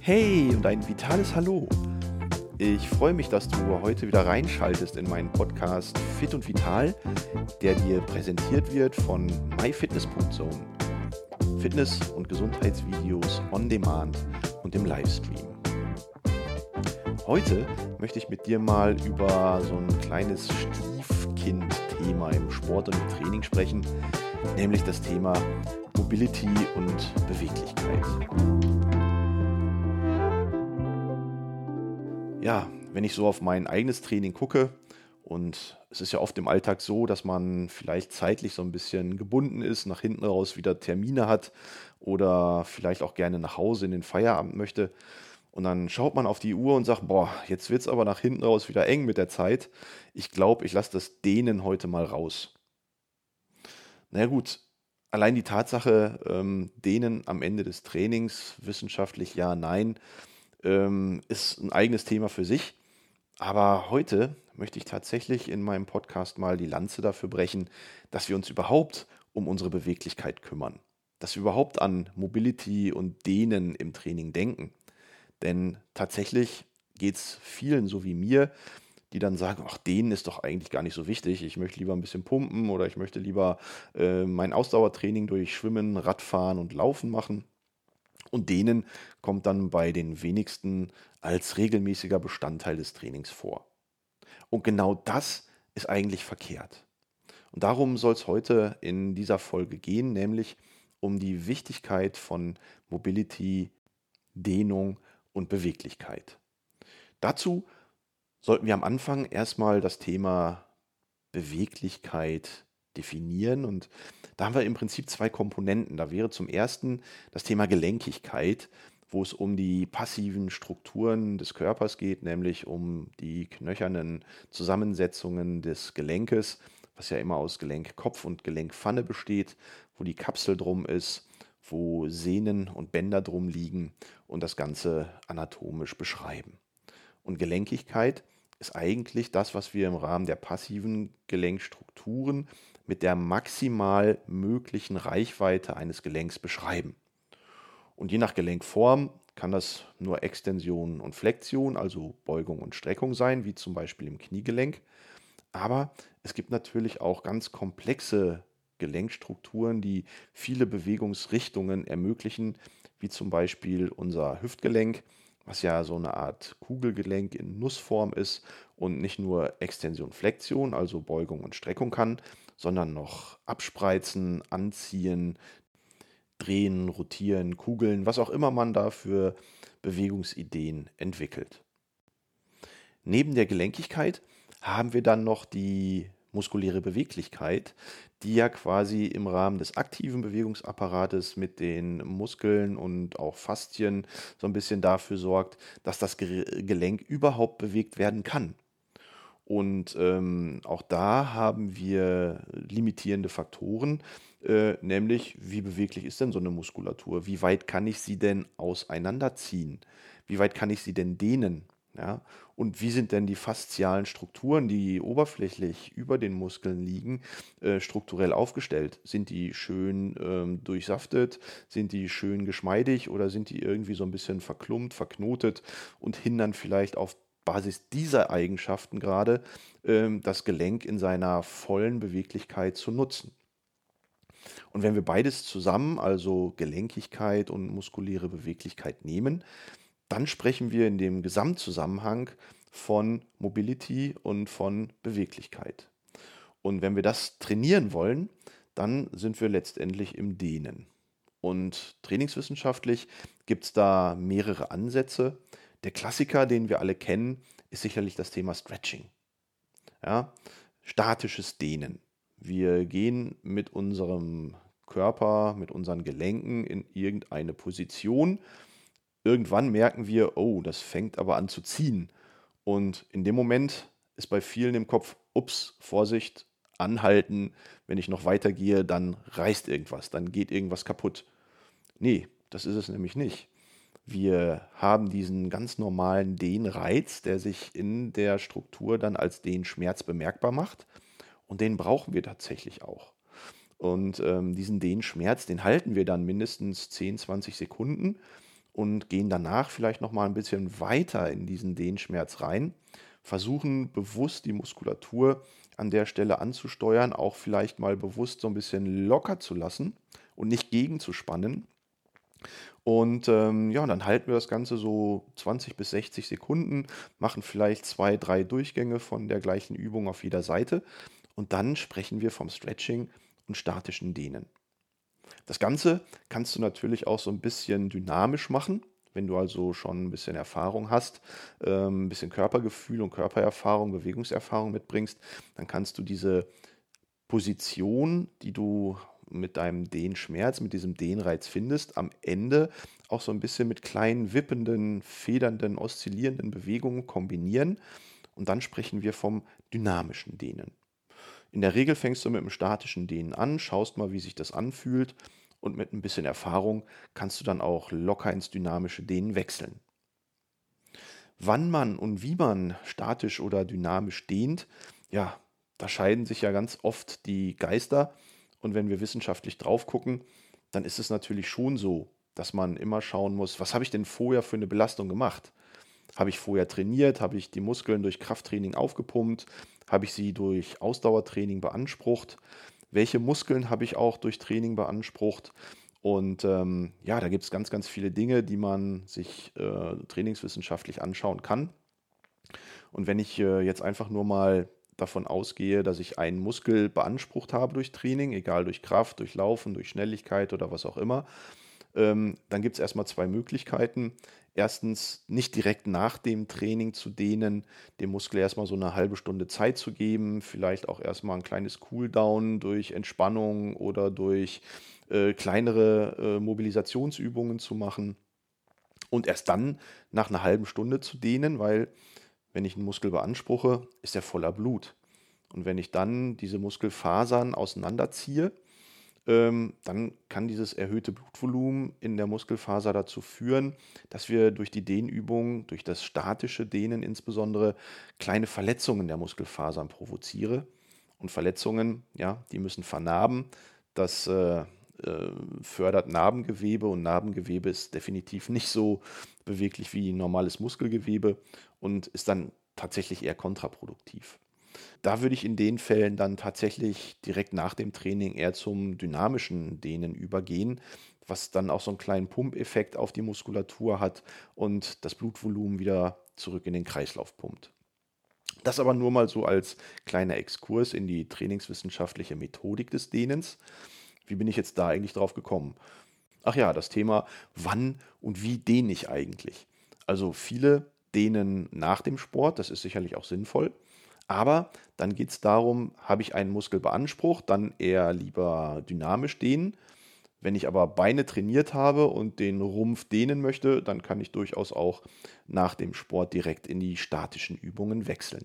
Hey und ein vitales Hallo. Ich freue mich, dass du heute wieder reinschaltest in meinen Podcast Fit und Vital, der dir präsentiert wird von myfitness.zone. Fitness- und Gesundheitsvideos on Demand und im Livestream. Heute möchte ich mit dir mal über so ein kleines Stiefkind-Thema im Sport und im Training sprechen, nämlich das Thema Mobility und Beweglichkeit. Ja, wenn ich so auf mein eigenes Training gucke, und es ist ja oft im Alltag so, dass man vielleicht zeitlich so ein bisschen gebunden ist, nach hinten raus wieder Termine hat oder vielleicht auch gerne nach Hause in den Feierabend möchte. Und dann schaut man auf die Uhr und sagt, boah, jetzt wird es aber nach hinten raus wieder eng mit der Zeit. Ich glaube, ich lasse das Dehnen heute mal raus. Na gut, allein die Tatsache, ähm, Dehnen am Ende des Trainings, wissenschaftlich ja, nein, ähm, ist ein eigenes Thema für sich. Aber heute möchte ich tatsächlich in meinem Podcast mal die Lanze dafür brechen, dass wir uns überhaupt um unsere Beweglichkeit kümmern. Dass wir überhaupt an Mobility und Dehnen im Training denken. Denn tatsächlich geht es vielen so wie mir, die dann sagen, ach, denen ist doch eigentlich gar nicht so wichtig. Ich möchte lieber ein bisschen pumpen oder ich möchte lieber äh, mein Ausdauertraining durch Schwimmen, Radfahren und Laufen machen. Und denen kommt dann bei den wenigsten als regelmäßiger Bestandteil des Trainings vor. Und genau das ist eigentlich verkehrt. Und darum soll es heute in dieser Folge gehen, nämlich um die Wichtigkeit von Mobility, Dehnung und Beweglichkeit. Dazu sollten wir am Anfang erstmal das Thema Beweglichkeit definieren und da haben wir im Prinzip zwei Komponenten. Da wäre zum ersten das Thema Gelenkigkeit, wo es um die passiven Strukturen des Körpers geht, nämlich um die knöchernen Zusammensetzungen des Gelenkes, was ja immer aus Gelenkkopf und Gelenkpfanne besteht, wo die Kapsel drum ist wo Sehnen und Bänder drum liegen und das Ganze anatomisch beschreiben. Und Gelenkigkeit ist eigentlich das, was wir im Rahmen der passiven Gelenkstrukturen mit der maximal möglichen Reichweite eines Gelenks beschreiben. Und je nach Gelenkform kann das nur Extension und Flexion, also Beugung und Streckung sein, wie zum Beispiel im Kniegelenk. Aber es gibt natürlich auch ganz komplexe Gelenkstrukturen, die viele Bewegungsrichtungen ermöglichen, wie zum Beispiel unser Hüftgelenk, was ja so eine Art Kugelgelenk in Nussform ist und nicht nur Extension, Flexion, also Beugung und Streckung kann, sondern noch abspreizen, anziehen, drehen, rotieren, kugeln, was auch immer man da für Bewegungsideen entwickelt. Neben der Gelenkigkeit haben wir dann noch die muskuläre Beweglichkeit, die ja quasi im Rahmen des aktiven Bewegungsapparates mit den Muskeln und auch Faszien so ein bisschen dafür sorgt, dass das Gelenk überhaupt bewegt werden kann. Und ähm, auch da haben wir limitierende Faktoren, äh, nämlich wie beweglich ist denn so eine Muskulatur? Wie weit kann ich sie denn auseinanderziehen? Wie weit kann ich sie denn dehnen? Ja? Und wie sind denn die faszialen Strukturen, die oberflächlich über den Muskeln liegen, äh, strukturell aufgestellt? Sind die schön ähm, durchsaftet? Sind die schön geschmeidig oder sind die irgendwie so ein bisschen verklumpt, verknotet und hindern vielleicht auf Basis dieser Eigenschaften gerade ähm, das Gelenk in seiner vollen Beweglichkeit zu nutzen? Und wenn wir beides zusammen, also Gelenkigkeit und muskuläre Beweglichkeit nehmen, dann sprechen wir in dem Gesamtzusammenhang von Mobility und von Beweglichkeit. Und wenn wir das trainieren wollen, dann sind wir letztendlich im Dehnen. Und trainingswissenschaftlich gibt es da mehrere Ansätze. Der Klassiker, den wir alle kennen, ist sicherlich das Thema Stretching. Ja, statisches Dehnen. Wir gehen mit unserem Körper, mit unseren Gelenken in irgendeine Position irgendwann merken wir, oh, das fängt aber an zu ziehen. Und in dem Moment ist bei vielen im Kopf, ups, Vorsicht, anhalten, wenn ich noch weitergehe, dann reißt irgendwas, dann geht irgendwas kaputt. Nee, das ist es nämlich nicht. Wir haben diesen ganz normalen Dehnreiz, der sich in der Struktur dann als Dehnschmerz bemerkbar macht. Und den brauchen wir tatsächlich auch. Und ähm, diesen Dehnschmerz, den halten wir dann mindestens 10, 20 Sekunden und gehen danach vielleicht nochmal ein bisschen weiter in diesen Dehnschmerz rein, versuchen bewusst die Muskulatur an der Stelle anzusteuern, auch vielleicht mal bewusst so ein bisschen locker zu lassen und nicht gegenzuspannen. Und ähm, ja, dann halten wir das Ganze so 20 bis 60 Sekunden, machen vielleicht zwei, drei Durchgänge von der gleichen Übung auf jeder Seite und dann sprechen wir vom Stretching und statischen Dehnen. Das Ganze kannst du natürlich auch so ein bisschen dynamisch machen, wenn du also schon ein bisschen Erfahrung hast, ähm, ein bisschen Körpergefühl und Körpererfahrung, Bewegungserfahrung mitbringst, dann kannst du diese Position, die du mit deinem Dehnschmerz, mit diesem Dehnreiz findest, am Ende auch so ein bisschen mit kleinen wippenden, federnden, oszillierenden Bewegungen kombinieren. Und dann sprechen wir vom dynamischen Dehnen. In der Regel fängst du mit dem statischen Dehnen an, schaust mal, wie sich das anfühlt und mit ein bisschen Erfahrung kannst du dann auch locker ins dynamische Dehnen wechseln. Wann man und wie man statisch oder dynamisch dehnt, ja, da scheiden sich ja ganz oft die Geister. Und wenn wir wissenschaftlich drauf gucken, dann ist es natürlich schon so, dass man immer schauen muss, was habe ich denn vorher für eine Belastung gemacht? Habe ich vorher trainiert? Habe ich die Muskeln durch Krafttraining aufgepumpt? Habe ich sie durch Ausdauertraining beansprucht? Welche Muskeln habe ich auch durch Training beansprucht? Und ähm, ja, da gibt es ganz, ganz viele Dinge, die man sich äh, trainingswissenschaftlich anschauen kann. Und wenn ich äh, jetzt einfach nur mal davon ausgehe, dass ich einen Muskel beansprucht habe durch Training, egal durch Kraft, durch Laufen, durch Schnelligkeit oder was auch immer, ähm, dann gibt es erstmal zwei Möglichkeiten. Erstens, nicht direkt nach dem Training zu dehnen, dem Muskel erstmal so eine halbe Stunde Zeit zu geben, vielleicht auch erstmal ein kleines Cooldown durch Entspannung oder durch äh, kleinere äh, Mobilisationsübungen zu machen und erst dann nach einer halben Stunde zu dehnen, weil wenn ich einen Muskel beanspruche, ist er voller Blut. Und wenn ich dann diese Muskelfasern auseinanderziehe, dann kann dieses erhöhte Blutvolumen in der Muskelfaser dazu führen, dass wir durch die Dehnübung, durch das statische Dehnen insbesondere, kleine Verletzungen der Muskelfasern provoziere. Und Verletzungen, ja, die müssen vernarben. Das äh, äh, fördert Narbengewebe und Narbengewebe ist definitiv nicht so beweglich wie normales Muskelgewebe und ist dann tatsächlich eher kontraproduktiv. Da würde ich in den Fällen dann tatsächlich direkt nach dem Training eher zum dynamischen Dehnen übergehen, was dann auch so einen kleinen Pumpeffekt auf die Muskulatur hat und das Blutvolumen wieder zurück in den Kreislauf pumpt. Das aber nur mal so als kleiner Exkurs in die trainingswissenschaftliche Methodik des Dehnens. Wie bin ich jetzt da eigentlich drauf gekommen? Ach ja, das Thema, wann und wie dehne ich eigentlich? Also viele dehnen nach dem Sport, das ist sicherlich auch sinnvoll. Aber dann geht es darum, habe ich einen Muskel beansprucht, dann eher lieber dynamisch dehnen. Wenn ich aber Beine trainiert habe und den Rumpf dehnen möchte, dann kann ich durchaus auch nach dem Sport direkt in die statischen Übungen wechseln.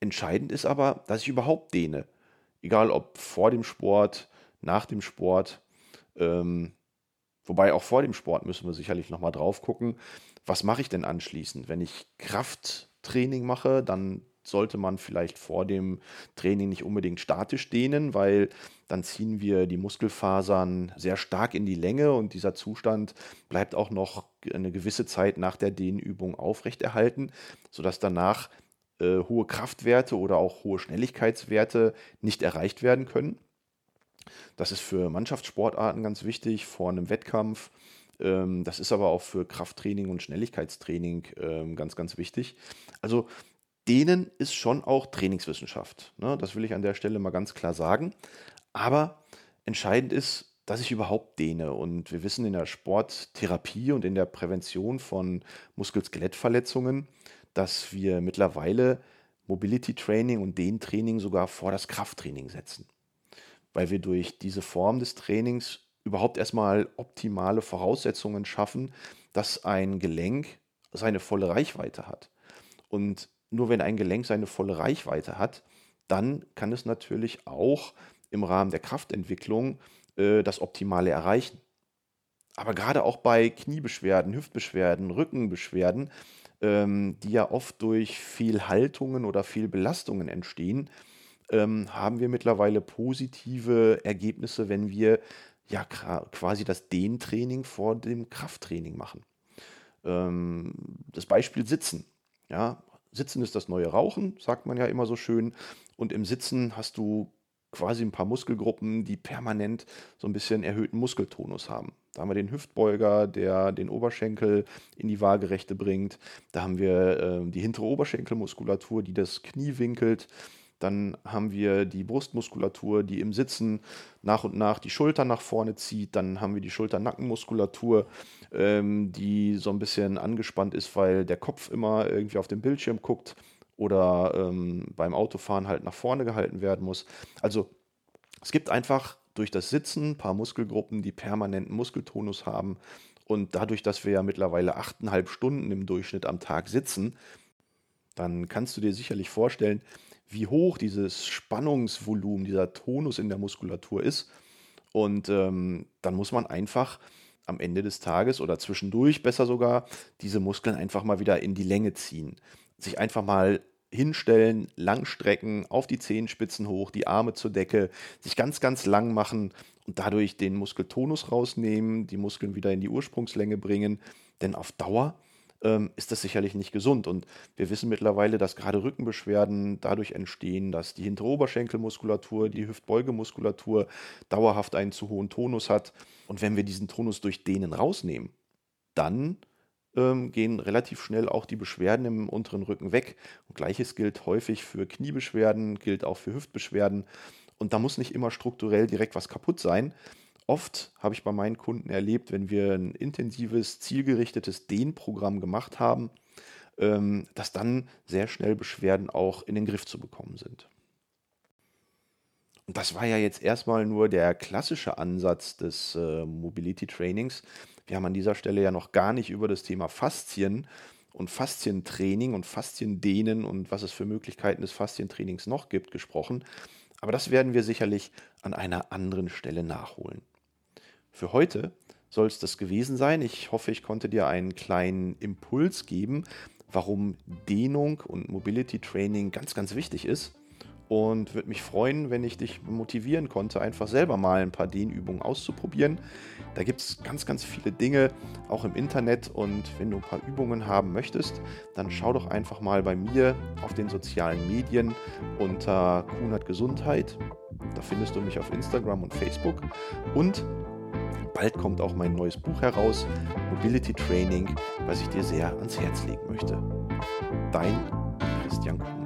Entscheidend ist aber, dass ich überhaupt dehne. Egal ob vor dem Sport, nach dem Sport. Ähm, wobei auch vor dem Sport müssen wir sicherlich nochmal drauf gucken, was mache ich denn anschließend? Wenn ich Krafttraining mache, dann sollte man vielleicht vor dem Training nicht unbedingt statisch dehnen, weil dann ziehen wir die Muskelfasern sehr stark in die Länge und dieser Zustand bleibt auch noch eine gewisse Zeit nach der Dehnübung aufrechterhalten, sodass danach äh, hohe Kraftwerte oder auch hohe Schnelligkeitswerte nicht erreicht werden können. Das ist für Mannschaftssportarten ganz wichtig, vor einem Wettkampf. Ähm, das ist aber auch für Krafttraining und Schnelligkeitstraining ähm, ganz, ganz wichtig. Also denen ist schon auch Trainingswissenschaft. Ne? Das will ich an der Stelle mal ganz klar sagen. Aber entscheidend ist, dass ich überhaupt dehne. Und wir wissen in der Sporttherapie und in der Prävention von Muskel-Skelettverletzungen, dass wir mittlerweile Mobility Training und Dehntraining sogar vor das Krafttraining setzen weil wir durch diese Form des Trainings überhaupt erstmal optimale Voraussetzungen schaffen, dass ein Gelenk seine volle Reichweite hat. Und nur wenn ein Gelenk seine volle Reichweite hat, dann kann es natürlich auch im Rahmen der Kraftentwicklung äh, das Optimale erreichen. Aber gerade auch bei Kniebeschwerden, Hüftbeschwerden, Rückenbeschwerden, ähm, die ja oft durch Fehlhaltungen oder Fehlbelastungen entstehen, ähm, haben wir mittlerweile positive Ergebnisse, wenn wir ja quasi das Dehntraining vor dem Krafttraining machen. Ähm, das Beispiel Sitzen. Ja, Sitzen ist das neue Rauchen, sagt man ja immer so schön. Und im Sitzen hast du quasi ein paar Muskelgruppen, die permanent so ein bisschen erhöhten Muskeltonus haben. Da haben wir den Hüftbeuger, der den Oberschenkel in die Waagerechte bringt. Da haben wir äh, die hintere Oberschenkelmuskulatur, die das Knie winkelt. Dann haben wir die Brustmuskulatur, die im Sitzen nach und nach die Schultern nach vorne zieht. Dann haben wir die Schulter-Nackenmuskulatur, ähm, die so ein bisschen angespannt ist, weil der Kopf immer irgendwie auf den Bildschirm guckt oder ähm, beim Autofahren halt nach vorne gehalten werden muss. Also es gibt einfach durch das Sitzen ein paar Muskelgruppen, die permanenten Muskeltonus haben. Und dadurch, dass wir ja mittlerweile achteinhalb Stunden im Durchschnitt am Tag sitzen, dann kannst du dir sicherlich vorstellen, wie hoch dieses Spannungsvolumen, dieser Tonus in der Muskulatur ist. Und ähm, dann muss man einfach am Ende des Tages oder zwischendurch besser sogar diese Muskeln einfach mal wieder in die Länge ziehen. Sich einfach mal hinstellen, langstrecken, auf die Zehenspitzen hoch, die Arme zur Decke, sich ganz, ganz lang machen und dadurch den Muskeltonus rausnehmen, die Muskeln wieder in die Ursprungslänge bringen. Denn auf Dauer ähm, ist das sicherlich nicht gesund. Und wir wissen mittlerweile, dass gerade Rückenbeschwerden dadurch entstehen, dass die hintere Oberschenkelmuskulatur, die Hüftbeugemuskulatur dauerhaft einen zu hohen Tonus hat. Und wenn wir diesen Tonus durch Dehnen rausnehmen, dann ähm, gehen relativ schnell auch die Beschwerden im unteren Rücken weg. Und gleiches gilt häufig für Kniebeschwerden, gilt auch für Hüftbeschwerden. Und da muss nicht immer strukturell direkt was kaputt sein, Oft habe ich bei meinen Kunden erlebt, wenn wir ein intensives, zielgerichtetes Dehnprogramm gemacht haben, ähm, dass dann sehr schnell Beschwerden auch in den Griff zu bekommen sind. Und das war ja jetzt erstmal nur der klassische Ansatz des äh, Mobility Trainings. Wir haben an dieser Stelle ja noch gar nicht über das Thema Faszien und Faszientraining und Fasziendehnen und was es für Möglichkeiten des Faszientrainings noch gibt gesprochen. Aber das werden wir sicherlich an einer anderen Stelle nachholen. Für heute soll es das gewesen sein. Ich hoffe, ich konnte dir einen kleinen Impuls geben, warum Dehnung und Mobility Training ganz, ganz wichtig ist. Und würde mich freuen, wenn ich dich motivieren konnte, einfach selber mal ein paar Dehnübungen auszuprobieren. Da gibt es ganz, ganz viele Dinge, auch im Internet. Und wenn du ein paar Übungen haben möchtest, dann schau doch einfach mal bei mir auf den sozialen Medien unter Kunert Gesundheit. Da findest du mich auf Instagram und Facebook. Und Bald kommt auch mein neues Buch heraus, Mobility Training, was ich dir sehr ans Herz legen möchte. Dein Christian Kuhn.